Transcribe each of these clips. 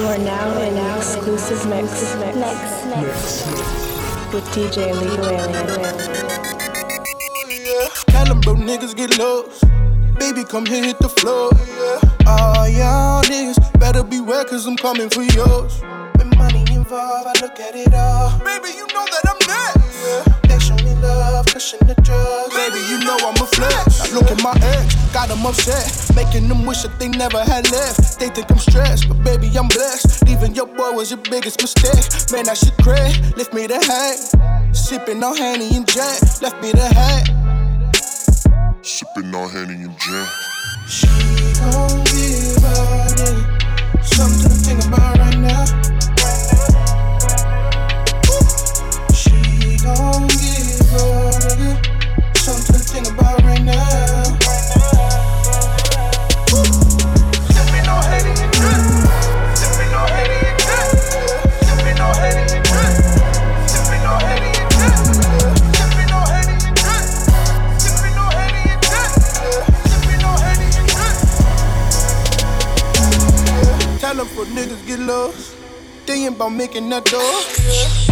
You are now in an exclusive mix, mix, mix, mix with DJ Illegal Alien. Tell them bro niggas get lost. Baby, come here, hit the floor. All y'all niggas better beware, cause I'm coming for yours. When money involved, I look at it all. Baby, you know that I'm next. They show me love, cushion the drugs. Baby, you know I'm a flex. I look at my ex, got them upset. Making them wish that they never had left. They think I'm stressed, but baby, I'm blessed. Leaving your boy was your biggest mistake. Man, I should cry, lift me the hat. Sipping on Henny and Jack, left me the hat. Sipping on Henny and Jam. She gon' give out it. Something to think about right now. She gon' give out it. Something to think about right now. Tell for niggas get lost. They ain't about making that door.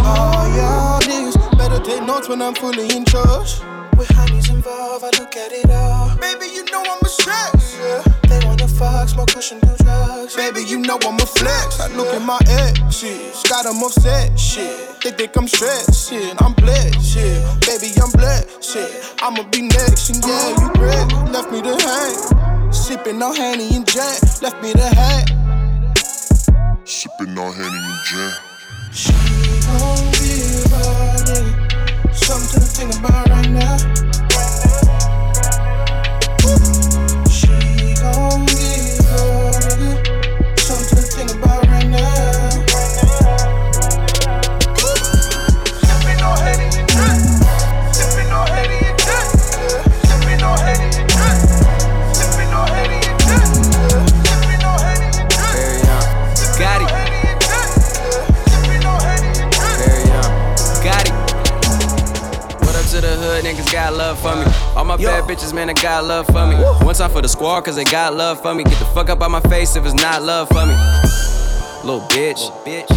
All y'all niggas better take notes when I'm fully in charge. With honeys involved, I look at it all. Baby, you know I'm a stress. They wanna fuck, smoke, cushion, do drugs. Baby, you know I'm a flex. I look at my ex, shit. Got them upset, shit. They think I'm stressed, shit. I'm blessed, shit. Baby, I'm blessed, shit. I'ma be next, and yeah, you great. Left me to hang. Sipping on Henny and Jack, left me the hat. Sipping on Henny and Jam. She gon' give out it. Something to think about right now. Got love for me. My bad bitches, man, they got love for me. One time for the squad, cause they got love for me. Get the fuck up out my face if it's not love for me. Little bitch. Little bitch.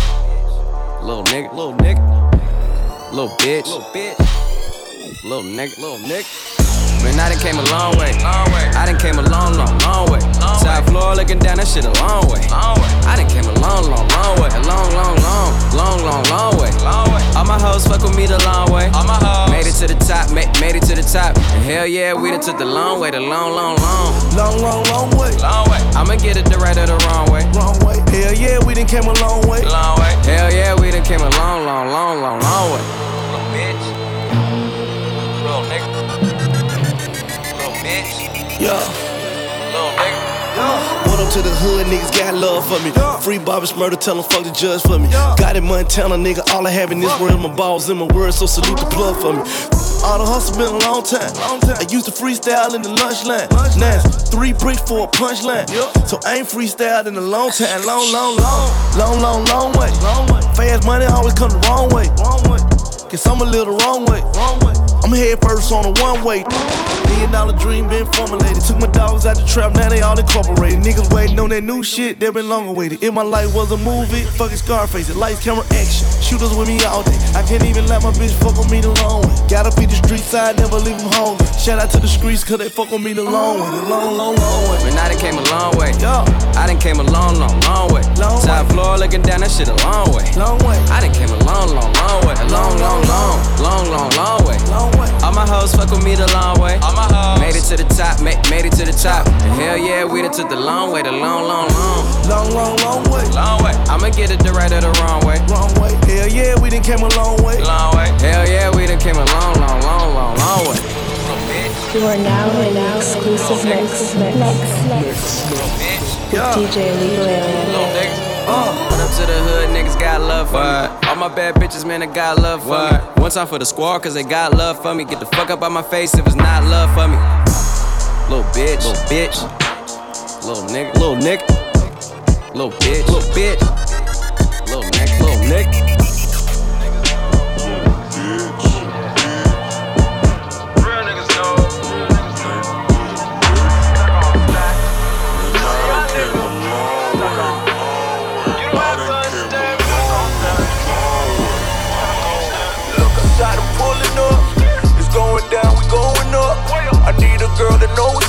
Little nigga. Little nigga. Little bitch. Little bitch. Little nigga. Little nigga. Man, I done came a long way. Long way. I done came a long, long, long way. South Florida looking down, that shit a long way. Long way. I done came a long, long, long way. A long, long, long, long, long, long way. Long way. All my hoes fuck with me the long way. All my hoes. Made it to the top, made, made it to the top. And hell yeah, we done took the long way, the long, long, long. Long, long, long way. Long way. I'ma get it the right or the wrong way. Wrong way. Hell yeah, we done came a long way. Long way. Hell yeah, we done came a long, long, long, long, long way. Yeah. What up to the hood, niggas got love for me. Free Bobby Shmurda, tell them fuck the judge for me. Got it, Montana, nigga. All I have in this world, my balls in my words, so salute the plug for me. All the hustle been a long time. I used to freestyle in the lunch line. Now, three bricks for a punchline. So I ain't freestyled in a long time. Long, long, long. Long, long, long way. Fast money always come the wrong way. Guess I'm a little the wrong way. I'm head first on a one way. Million dollar dream been formulated. Took my dogs out the trap, now they all incorporated. Niggas waiting on that new shit, they been long awaited. If my life was a movie, fucking Scarface, it lights, camera, action. Shooters with me all day. I can't even let my bitch fuck with me the long way. Gotta be the street side, never leave them hungry. Shout out to the streets, cause they fuck with me the long way. The long, long, long way. Man, I done came a long way. Yeah. I done came a long, long, long way. Long South Florida looking down, that shit a long way. Long way. I done came a long, long, long way. A long, long, long, long, long, long way. Long way. All my hoes fuck with me the long way. All my hoes made it to the top, made, made it to the top. And hell yeah, we done took the long way, the long, long, long, Long, long, long way. long way. I'ma get it the right or the wrong way. Wrong way. Hell yeah, we done came a long way. Long way. Hell yeah, we done came a long, long, long, long, long way. You are now in an exclusive mix, mix, mix with DJ Illegal Alien. What up to the hood, niggas got love for me. All my bad bitches, man, they got love for me. One time for the squad, cause they got love for me. Get the fuck up out my face if it's not love for me. Little bitch, little bitch. Little nigga, little nigga. Little bitch, little bitch. Little nigga, little nigga.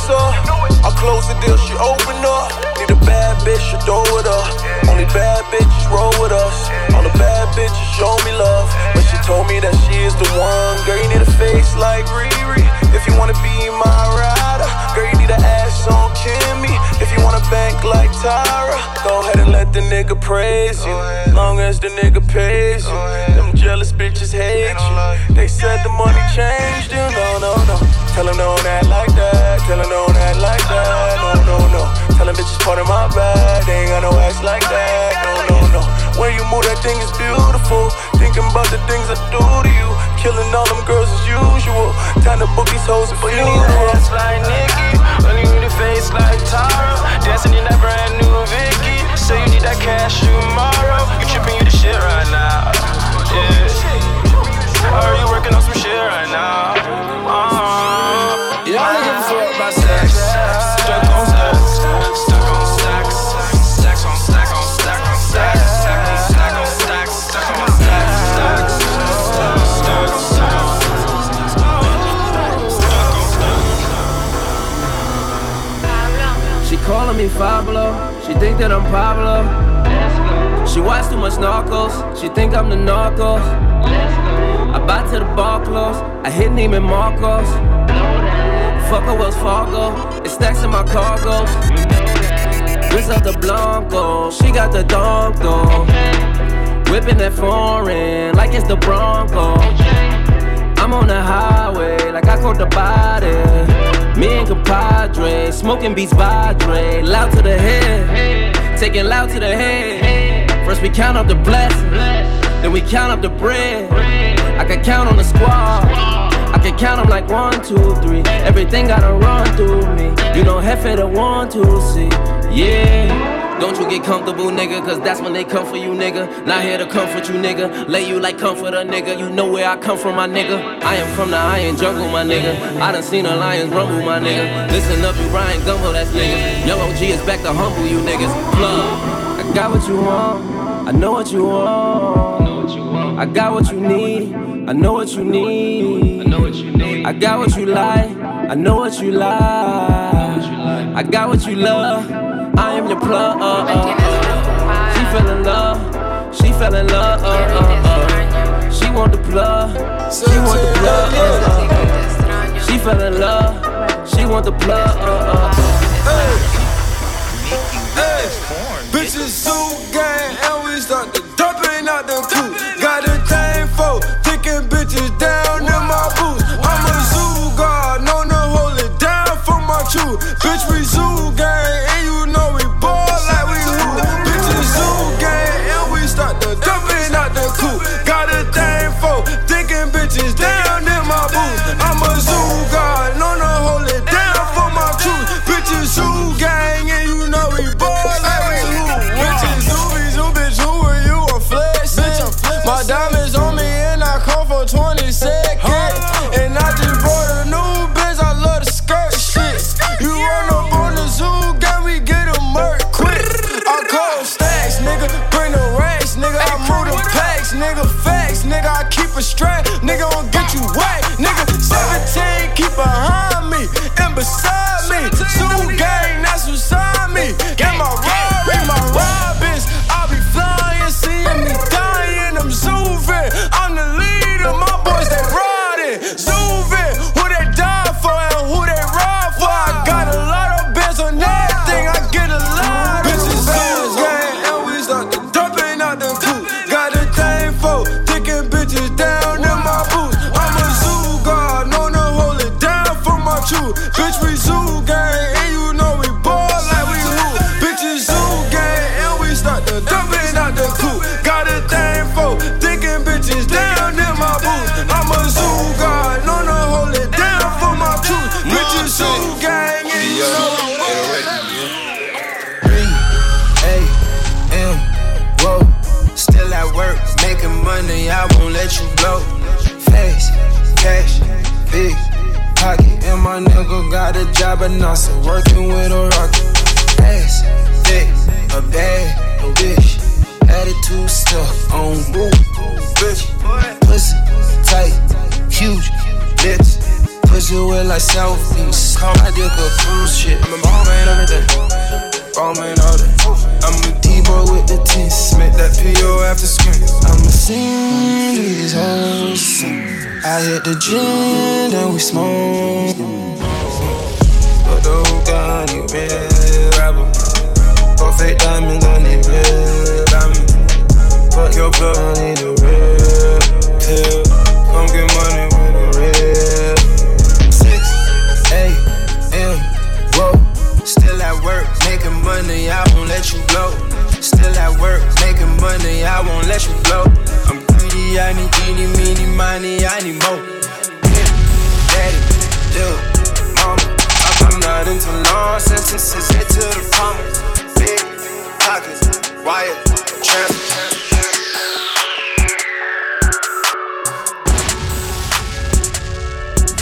it's up. I close the deal, she open up. Need a bad bitch, she throw it up. Only bad bitches roll with us. All the bad bitches show me love. But she told me that she is the one. Girl, you need a face like Riri. If you wanna be my rider, girl, you need an ass on Kimmy. If you wanna bank like Tyra, go ahead and let the nigga praise you. Long as the nigga pays you. Them jealous bitches hate you. They said the money changed you. No, no, no. Tell them don't act like that. Tell them don't act like that. No, no, no. Tell them bitches part of my bag. They ain't got no ass like that. No, no, no. When you move, that thing is beautiful. Thinking about the things I do to you. Killing all them girls as usual. Time to book these hoes for you. Need a ass like Nicki. You need a face like Tara. Dancing in that brand new Vicky. Say you need that cash tomorrow. You tripping, you the shit right now. Yeah. Are you working on some shit right now? Uh, yeah, I don't give a fuck about sex. Stuck on sex. Stuck on sex. On on on on on. Stuck on stack. Stacks. Stuck. Stuck. She calling me Pablo. She think that I'm Pablo. Narcos. She think I'm the Narcos. I buy to the bar close. I hit Neiman Marcos. Fuck a Wells Fargo. It's stacks in my cargo. Wrist up the Blanco. She got the Donko. Whipping that foreign like it's the Bronco. I'm on the highway like I caught the body. Me and compadre, smoking beats Padre. Loud to the head, taking loud to the head. First we count up the blessings, then we count up the bread. I can count on the squad. I can count them like one, two, three. Everything gotta run through me. You know, Hefe the one, two, see. Yeah. Don't you get comfortable, nigga, cause that's when they come for you, nigga. Not here to comfort you, nigga. Lay you like comfort a nigga. You know where I come from, my nigga. I am from the iron jungle, my nigga. I done seen the lions rumble, my nigga. Listen up, you Ryan Gumbo, that's nigga. Young OG is back to humble you niggas. Plug. I got what you want. I know what you want. I got what you need. I know what you need. I know what you need. I got what you like. I know what you like. I got what you love. I am your plug. Uh, uh, uh. She fell in love. She fell in love. Uh, uh, uh. She want the plug. She want the plug. Uh, uh. She fell in love. She want the plug. Uh, uh. Hey, bitches zoo Pussy with like. Call my dick a cruise shit. I'm man all day. I'm a D-boy with the tits. Make that PO after screen. I'm a sing these hoes. I hit the gym, then we smoke. But the hookah, I need red rapper. Got fake diamonds, I need red diamonds. Fuck your blood, I need a red pill. Come get money at work, making money, I won't let you go. Still at work, making money, I won't let you blow. I'm greedy, I need eeny, meeny, money, I need more. Daddy, dude, mama. I'm not into long sentences, head to the promise. Big pockets, wire, transfer.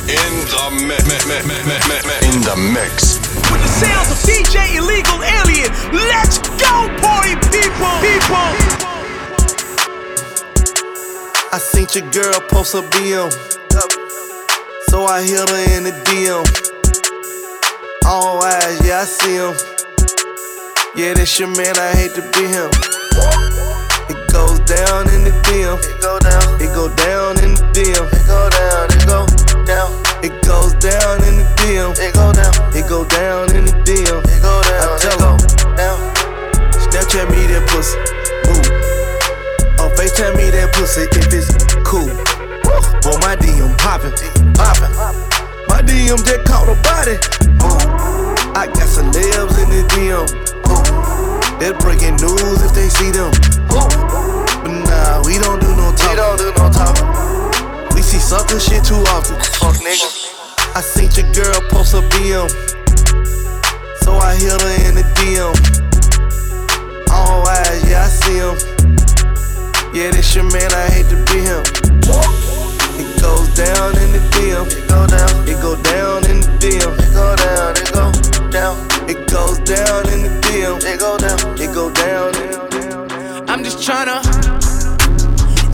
In the mix. In the mix. With the sounds of DJ Illegal Alien. Let's go, party people! People! I seen your girl post a BM. So I hit her in the DM. All eyes, yeah, I see him. Yeah, that's your man, I hate to be him. It goes down in the DM. It go down. It go down in the DM. It go down. It go down. It goes down in the DM. It go down. It go down in the DM. It go down. I tell down. Snapchat me that pussy. Ooh. Or FaceTime me that pussy if it's cool. Boy, my DM poppin', poppin'. My DM just caught a body. Ooh. I got celebs in the DM. Ooh. They're breaking news if they see them. Ooh. But nah, we don't do no talk. We don't do no talk. See shit too often. Fuck nigga. I seen your girl post a BM. So I hit her in the DM. All eyes, yeah, I see him. Yeah, this your man, I hate to be him. It goes down in the DM. It go down. It go down in the DM. It go down. It go down. It goes down in the DM. It go down. It go down. I'm just tryna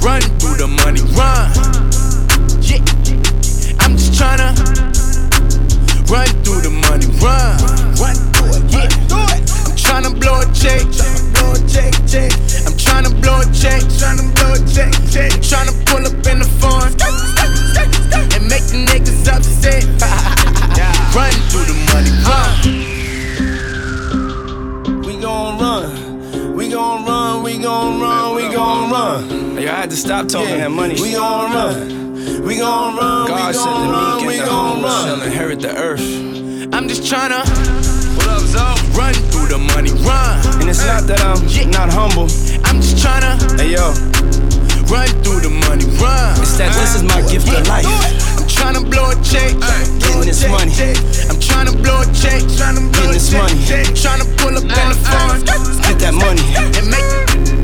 run through the money, run. Yeah, I'm just tryna run through the money, run. Run through it, yeah. I'm tryna blow a check, blow a check, check. I'm tryna blow a check, tryna blow a check, check. I'm tryna pull up in the phone and make the niggas upset. run through the money, run. We gon' run. We gon' run. We gon' run. We gon' run. Yo, I had to stop talking that money We gon' run. We gon' run. God we said to me, We get the gon' humble shall inherit the earth. I'm just tryna. What up, Zo? Run through the money, run. And it's not that I'm not humble. I'm just tryna. Hey yo, Run through the money, run. it's that this is my gift of life. I'm tryna blow a check. Getting this money. I'm tryna blow a check. Tryna blow Getting this check. money. Tryna pull up in the phone. Get that money. And make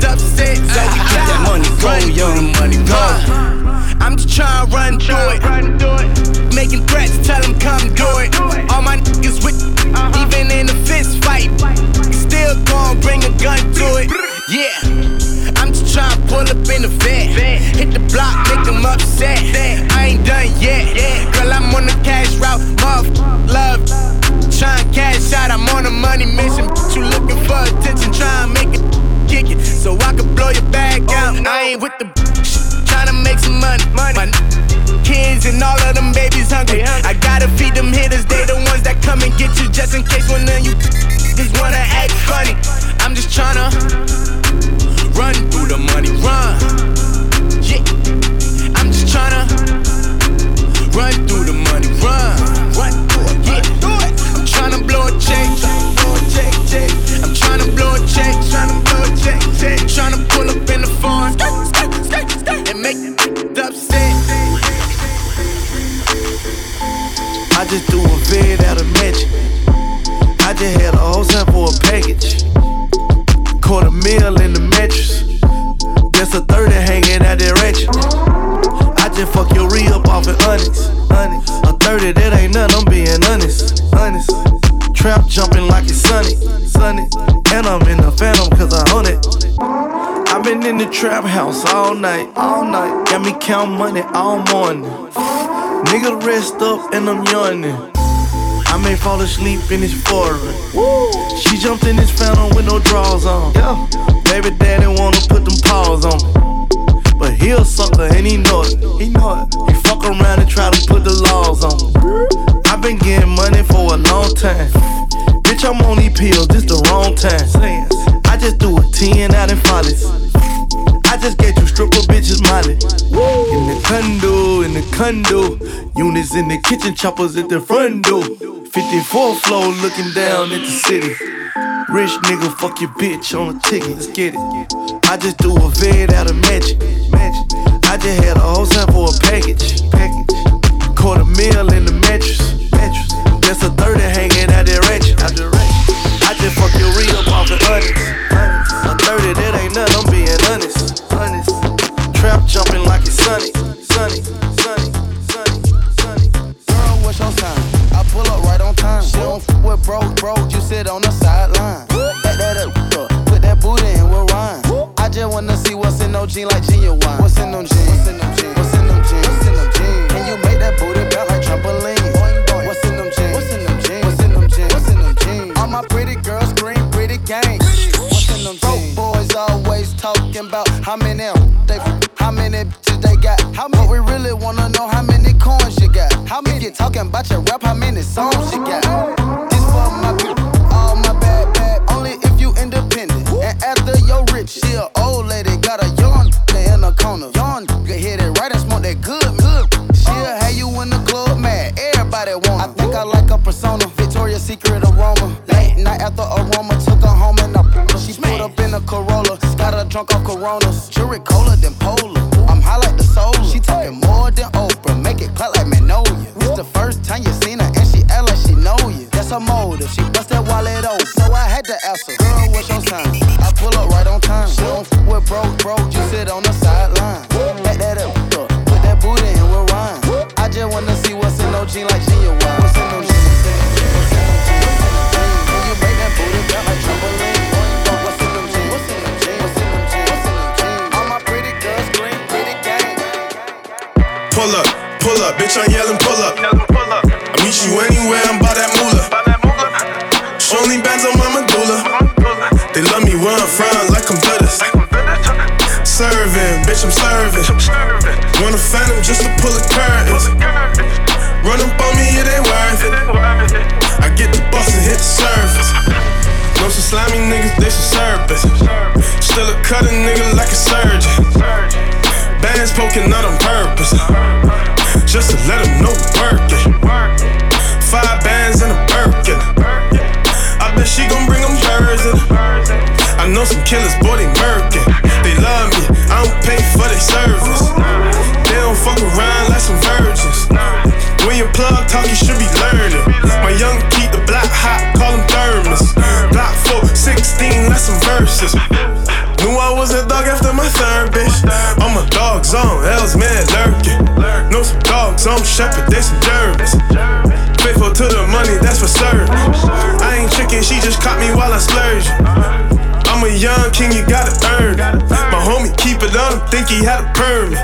it upset. So we Get that money. Go, run yo. through the money, run. I'm just tryna run through it. Making threats, tell them come do it. All my niggas with, uh-huh. even in a fist fight. Still gon' bring a gun to it. Yeah. I'm just tryna pull up in the vet. Hit the block, make them upset. I ain't done yet. Girl, I'm on the cash route. Muff, house all night, all night. Got me count money all morning. Nigga rest up and I'm yawning. I may fall asleep in this foreign. She jumped in this phantom with no drawers on. Yeah. Baby daddy wanna put them paws on me. but he a sucker and he know it. He know it. He fuck around and try to put the laws on me. i been getting money for a long time. Bitch, I'm on these pills, this the wrong time. I just do a 10 out in follies. Just get you stripper bitches molly. In the condo, in the condo. Units in the kitchen, choppers at the front door. 54th floor looking down at the city. Rich nigga, fuck your bitch on a ticket, let's get it. I just do a vid out of magic. I just had a whole time for a package. package. a meal in the mattress. mattress. That's a 30 hanging out there ratchet. I just fuck your real off the. A 30, that ain't nothing, jumping like it's sunny. Sunny, sunny, sunny, sunny. Girl, what's your sign? I pull up right on time. She don't f with broke, broke, you sit on the sideline. Back that up, uh, put that booty in with rhyme. I just wanna see what's in no jeans like genuine. What's in them jeans? What's in them jeans? What's in them jeans? What's in them jeans? Can you make that booty bounce like trampoline? What's in them jeans? What's in them jeans? What's in them jeans? What's in them jeans? All my pretty girls scream pretty gang. What's in them jeans? Always talking about how many they, how many bitches they got. How many? we really wanna know how many coins you got. How many? You talking about your rap, how many songs you got? This for my people, all my bad bad. Only if you independent and after your rich. She a old lady, got a yawn in the corner. Yawn, get hit it right and smoke that good, good. She'll oh. have you in the club mad. Everybody want. I think I like a persona. Victoria's Secret aroma. Late night after aroma, drunk off Coronas. Jury cola up, bitch, I'm yelling, pull up. I meet you anywhere, I'm by that moolah. Only bands on my medulla. They love me where I'm from, like I'm Buddhist. Serving, bitch, I'm serving. Want a phantom just to pull the curtains. Run up on me, it ain't worth it. I get the bus and hit the surface. Know some slimy niggas, they some serpents. Still a cut a nigga like a surgeon. Bands poking out on purpose. Just to let them know we working. Five bands in a Birkin. I bet she gon' bring them birds in. I know some killers, boy, they murking. They love me, I don't pay for their service. They don't fuck around like some virgins. When you plug talk, you should be learning. My young keep the block hot, call them thermos. Block 4, 16, like some verses. Knew I was a dog after my third bitch. I'm a dog zone, else man lurking. Know some dogs on shepherd, they some Germans. Faithful to the money, that's for certain. I ain't tricking, she just caught me while I splurge. I'm a young king, you gotta earn. My homie keep it on him, think he had a permit.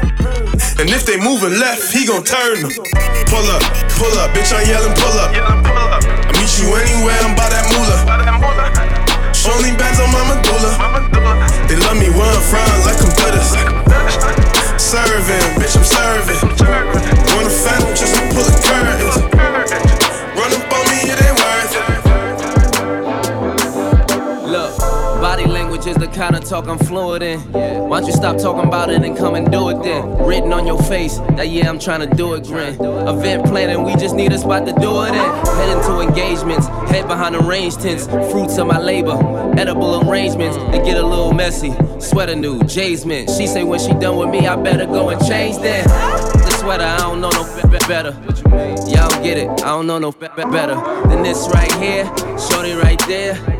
And if they moving left, he gon' turn them. Pull up, pull up, bitch, I'm yelling, pull up. I meet you anywhere, I'm by that moolah. Only bands on my medulla. Talk I'm fluent in. Why don't you stop talking about it and come and do it then? Written on your face that yeah, I'm trying to do it, grin. Event planning, we just need a spot to do it in. Head into engagements, head behind the range tents. Fruits of my labor, edible arrangements. They get a little messy. Sweater new, Jay's mint. She say when she done with me, I better go and change that. The sweater, I don't know no be- be- better. Y'all get it, I don't know no be- be- better than this right here. Shorty right there.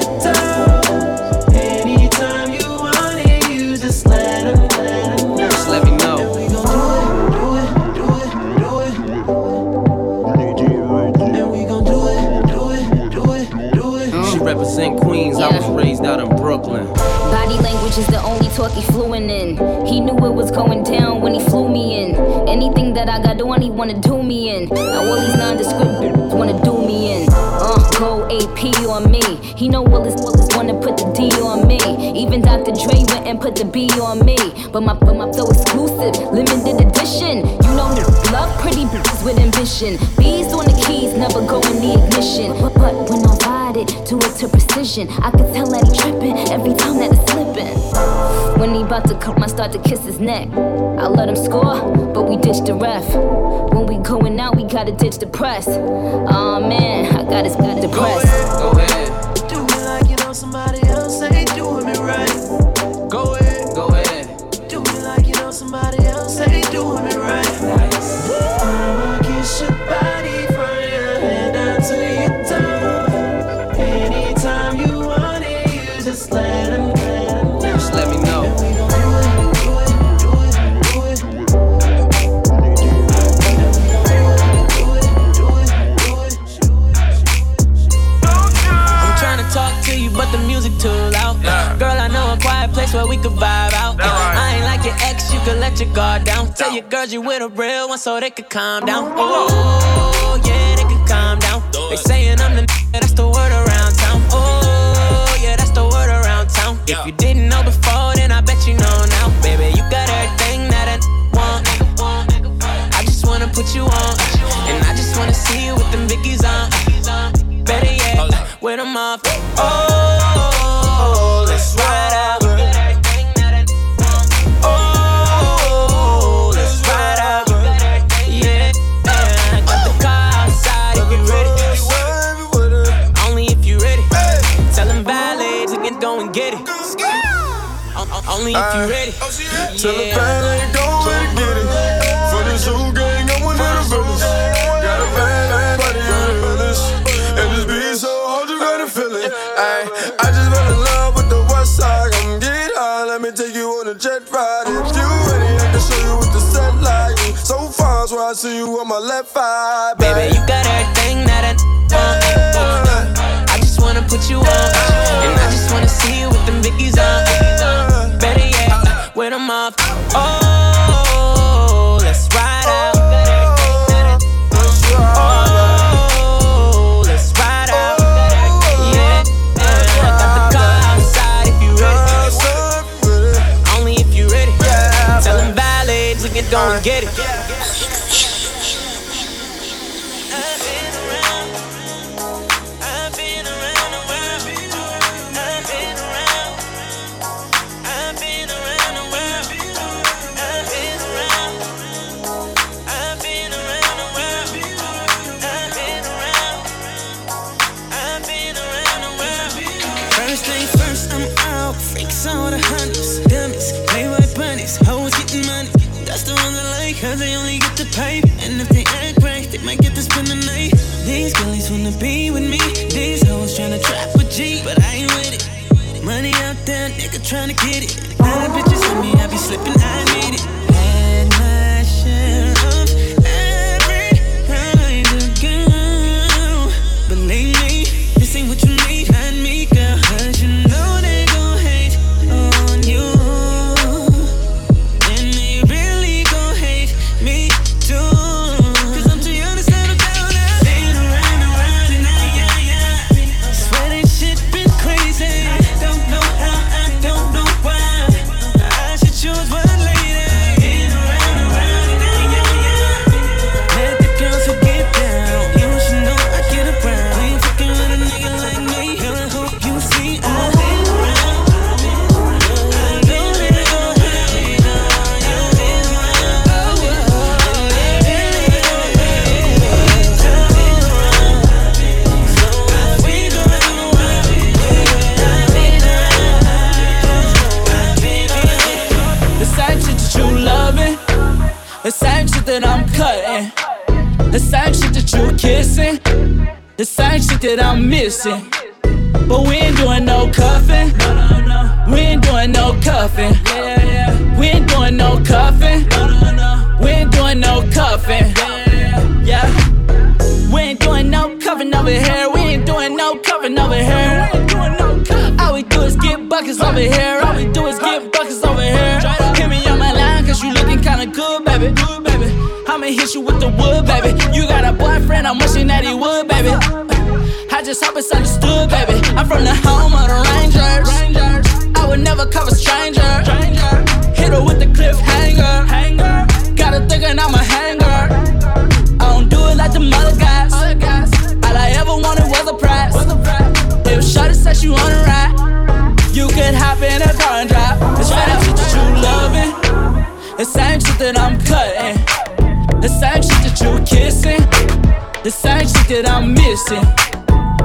Dr. Dre went and put the B on me. But my but my flow exclusive, limited edition. You know the love pretty bitches with ambition. Bees on the keys, never go in the ignition. But, but when I ride it, do it to precision. I could tell that he tripping every time that it's slipping. When he about to come, I start to kiss his neck. I let him score, but we ditch the ref. When we going out, we gotta ditch the press. Aw oh, man, I got his got depressed. Go ahead. Do your guard down. Tell your girls you with a real one so they could calm down. Oh, oh yeah, they could calm down. They saying I'm the that's the word around town. Oh, yeah, that's the word around town. If you didn't know before, then I bet you know now. Baby, you got everything that I want. I just wanna put you on. And I just wanna see you with them Vickies on. Better yet, with them off. Oh, Only if you ready. Oh, Tell the valet go and get it. For the zoo gang, I'm one of the villains. Got a bad body on the village. And this beat so hard, you gotta feel it. Ay, I just fell in love with the west side. Come get high, let me take you on a jet ride. If you ready, I can show you what the set like. So far, so I see you on my left eye. Baby, you got everything here. We ain't doing no buckets over here. All we do is get buckets over here. Hit me on my line, cause you looking kinda good, baby. Good, baby. I'ma hit you with the wood, baby. You got a boyfriend, I'm wishing that he would, baby. I just hope it's understood, baby. I'm from the home of the Rangers. I would never cover stranger. Hit her with the cliffhanger. Got her thinking I'm a hanger. Said she wanna ride, you could hop in a car and drive. It's The same shit that you loving, the same shit that I'm cutting, the same shit that you kissing, the same shit that I'm missing.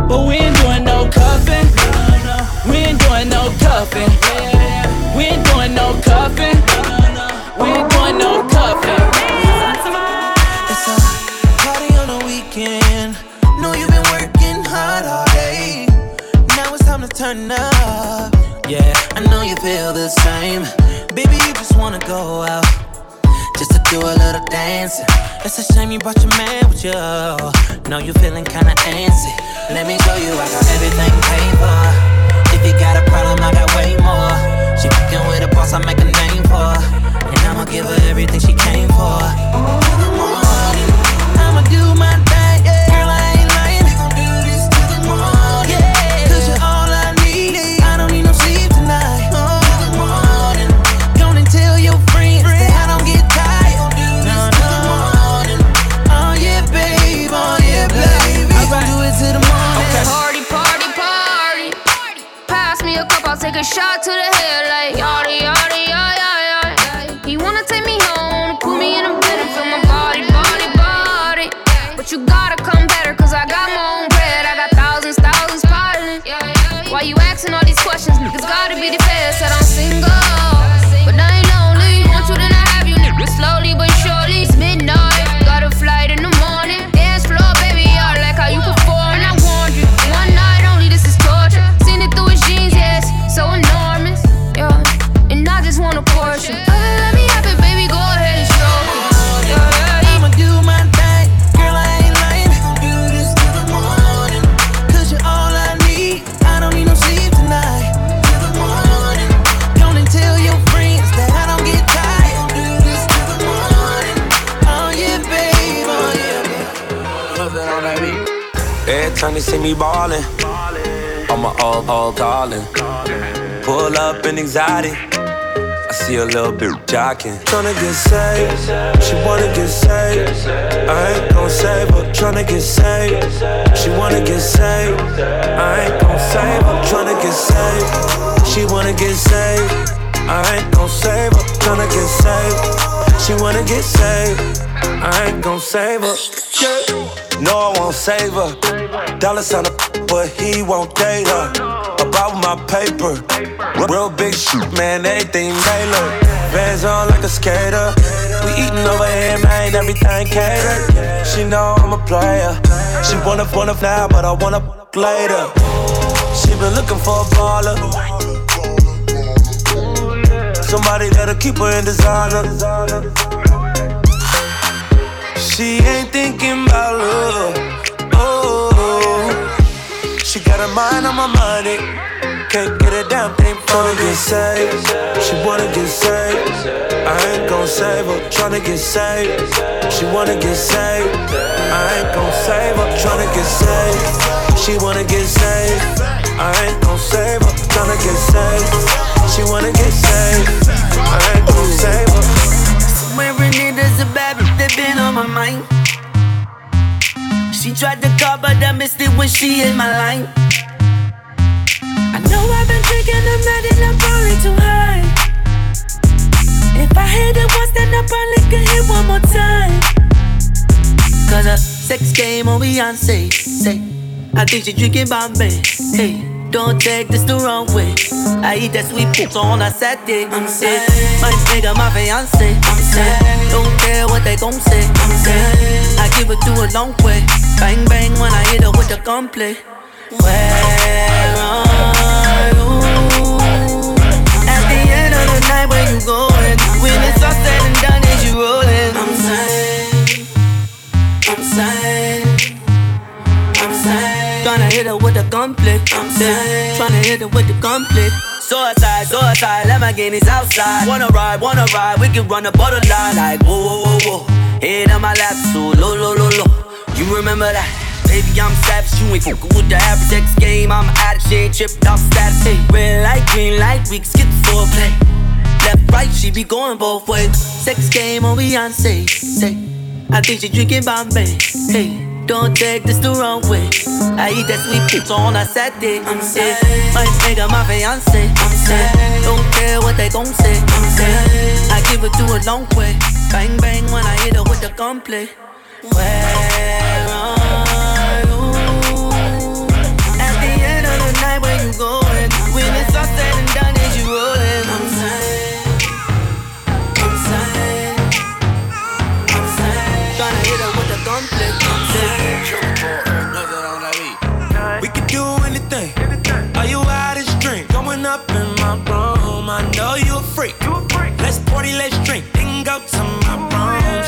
But we ain't doing no cuffing. We ain't dancing. It's a shame you brought your man with you. Know you feeling kinda antsy. Let me show you I got everything paid for. If you got a They see me ballin', I'm a all, all darling. Pull up in anxiety. I see a little bit jocking. Tryna get saved, she wanna get saved. I ain't gon' save her. Tryna get saved, she wanna get saved. I ain't gon' save her. Tryna get saved, she wanna get saved. I ain't gon' save her. Tryna get saved, she wanna get saved. I ain't gon' save her. Yeah. No, I won't save her. Dollar sign up, but he won't date her. About my paper, real big shoot, man, everything tailored. Vans on like a skater. We eatin' over here, man, everything catered. She know I'm a player. She wanna wanna now, but I wanna later. She been looking for a baller. Somebody that'll keep her in designer. She ain't thinking about love. Oh, she got her mind on my money. Can't get a damn thing from Tryna get saved. She wanna get saved. I ain't gon' save her. Tryna get saved. She wanna get saved. I ain't gon' save her. Tryna get saved. She wanna get saved. I ain't gon' save her. Tryna get saved. She wanna get saved. I ain't gon' save her. Somewhere in it, there's a bad bitch that been on my mind. She tried to call, but I missed it when she hit my line. I know I've been drinking, I'm and I'm probably too high. If I hit it once, then I probably can hit one more time. Cause a sex game on Beyonce. Say, I think she drinking Bombay. Hey, don't take this the wrong way. I eat that sweet poop on a Saturday. I'm sick. My nigga, my fiance. I'm sick. Don't care what they gon' say. I'm sick. I give it to a long way. Bang bang when I hit her with the gunplay. Where are you? At the end of the night, where you going? When it's all said and done, is you rolling? I'm saying, I'm saying, I'm saying. Tryna hit her with the gunplay. I'm saying, tryna hit her with the gunplay. Suicide, suicide, Lamborghinis outside. Wanna ride, wanna ride, we can run the borderline like whoa, whoa, whoa, whoa. Head on my lap, so low, low, low, low. You remember that? Baby, I'm savage, you ain't fucking with the average X game. I'm out of shit, tripped off status. Hey, red light, green light, we can skip the foreplay. Left, right, she be going both ways. Sex game on Beyonce. Say, I think she drinking Bombay. Hey. Don't take this the wrong way. I eat that sweet pizza on a Saturday. I'm say, my nigga, my fiance. I'm say, don't care what they gon' say. I'm say, I give it to a long way. Bang bang when I hit her with the gunplay. Where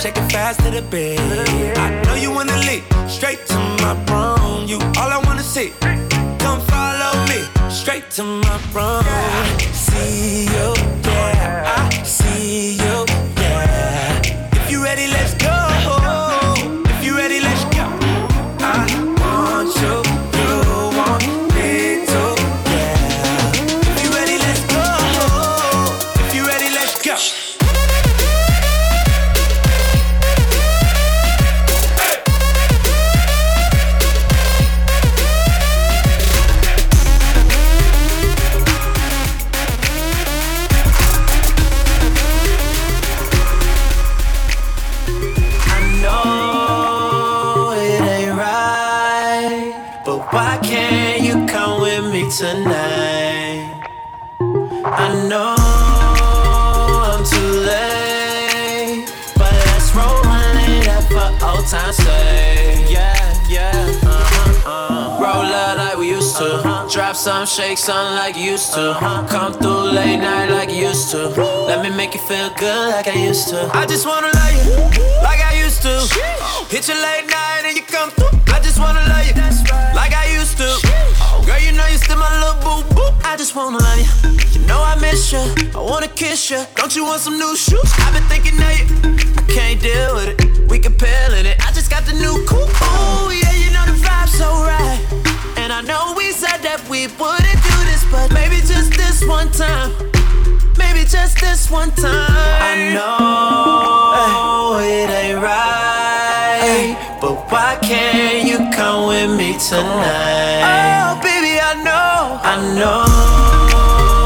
Shake it fast to the bed. I know you wanna leave. Straight to my room. You all I wanna see. Come follow me. Straight to my room. See you, yeah. I see you, yeah. If you ready, let's go. Like used to. Come through late night like used to. Let me make you feel good like I used to. I just wanna love you like I used to. Hit you late night and you come through. I just wanna love you like I used to. Girl, you know you still my little boo boo. I just wanna love you. You know I miss you. I wanna kiss you. Don't you want some new shoes? I've been thinking of you. I can't deal with it. We can peel in it. I just got the new coupe. Oh yeah, you know the vibe's so right. And I know we said that we wouldn't time. Maybe just this one time. I know it ain't right, but why can't you come with me tonight? Oh, baby, I know, I know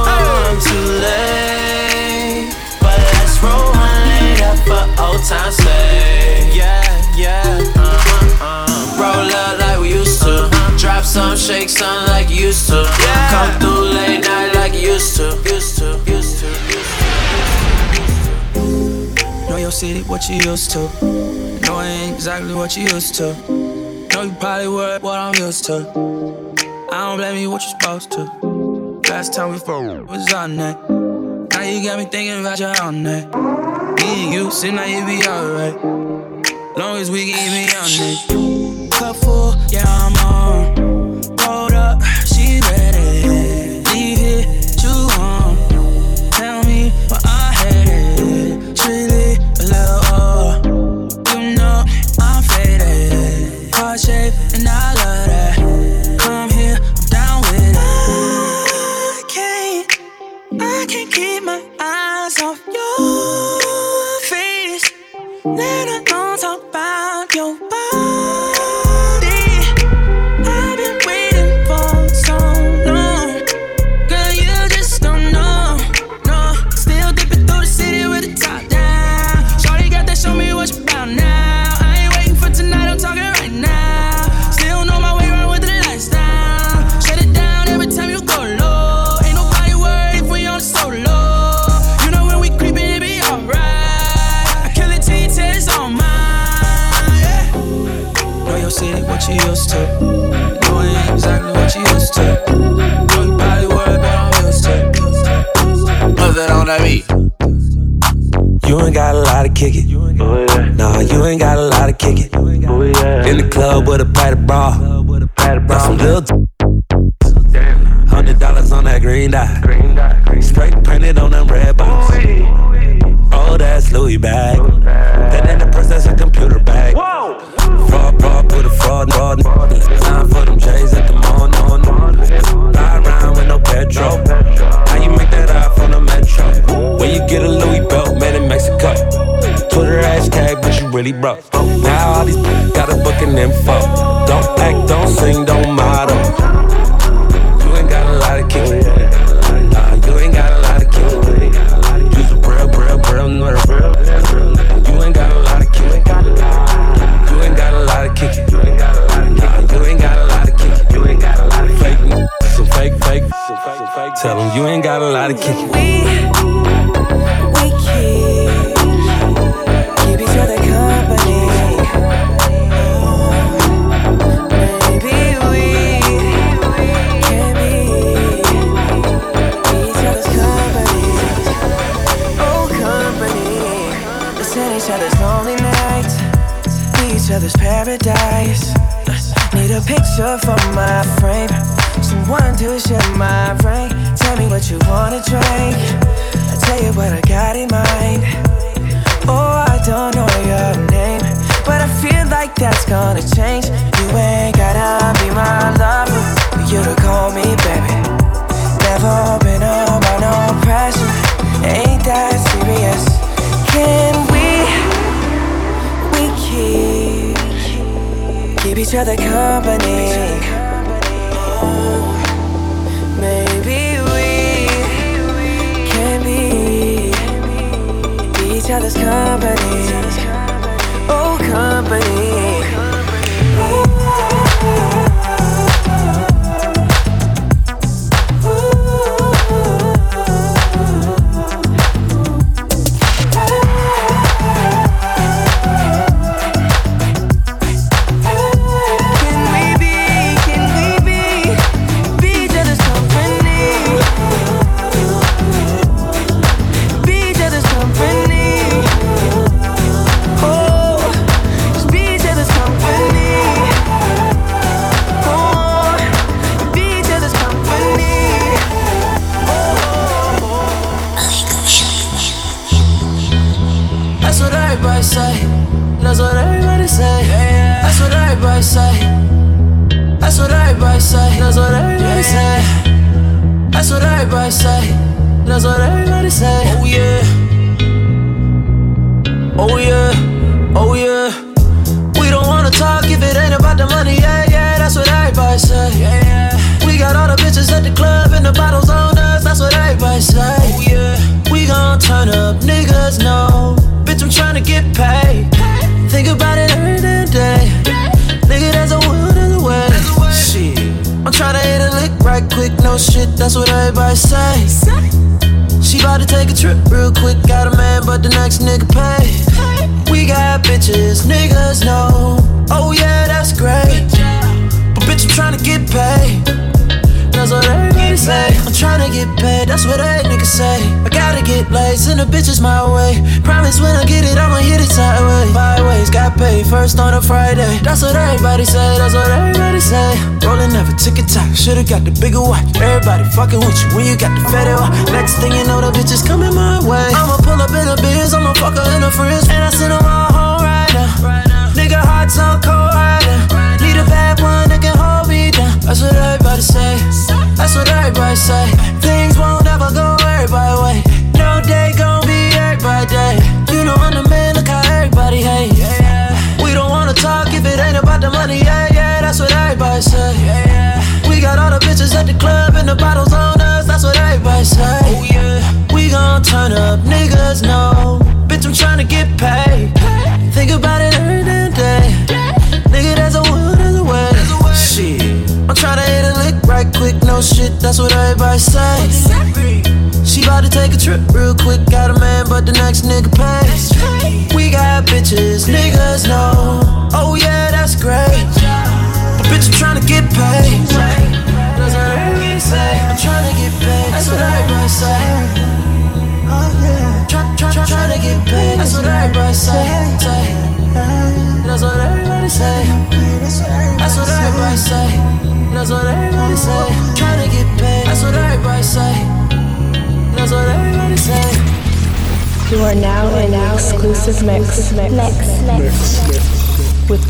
I'm too late, but let's roll one later for old time's sake. Yeah, yeah, uh-huh, uh. Roll up like we used to. Drop some, shake some like you used to. Come through like you used to. Used to, used to, Know your city, what you used to. Know I ain't exactly what you used to. Know you probably worth what I'm used to. I don't blame you, what you're supposed to. Last time we fought was on that. Now you got me thinking about your own night. Me and you, sit now you be alright. Long as we can be on it. Cup full, yeah, I'm on. And I I've opened up on no pressure. Ain't that serious? Can we, we keep, keep each other company? Oh, maybe we can be each other's company. Oh, company. what everybody say. That's what everybody say. Oh yeah. Oh yeah. quick, no shit, that's what everybody say. She about to take a trip real quick, got a man, but the next nigga pay. We got bitches, niggas know. Oh yeah, that's great. But bitch, I'm trying to get paid. That's what everybody say. I'm trying to get paid, that's what that nigga say. I gotta get laid, send the bitches my way. Promise when I get it, I'ma hit it sideways. Byways got paid first on a Friday. That's what everybody say, that's what everybody say. Rolling up a ticket tock, should've got the bigger watch. Everybody fucking with you when you got the fatter. Next thing you know, the bitches coming my way. I'ma pull up in a Benz, I'ma fuck her in the frizz. And I send them all home right now. Right. Nigga, hearts on cold rider. Need a bad one that can hold me down. That's what everybody say, that's what everybody say. Things won't ever go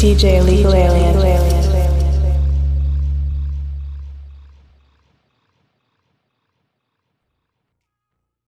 DJ Illegal.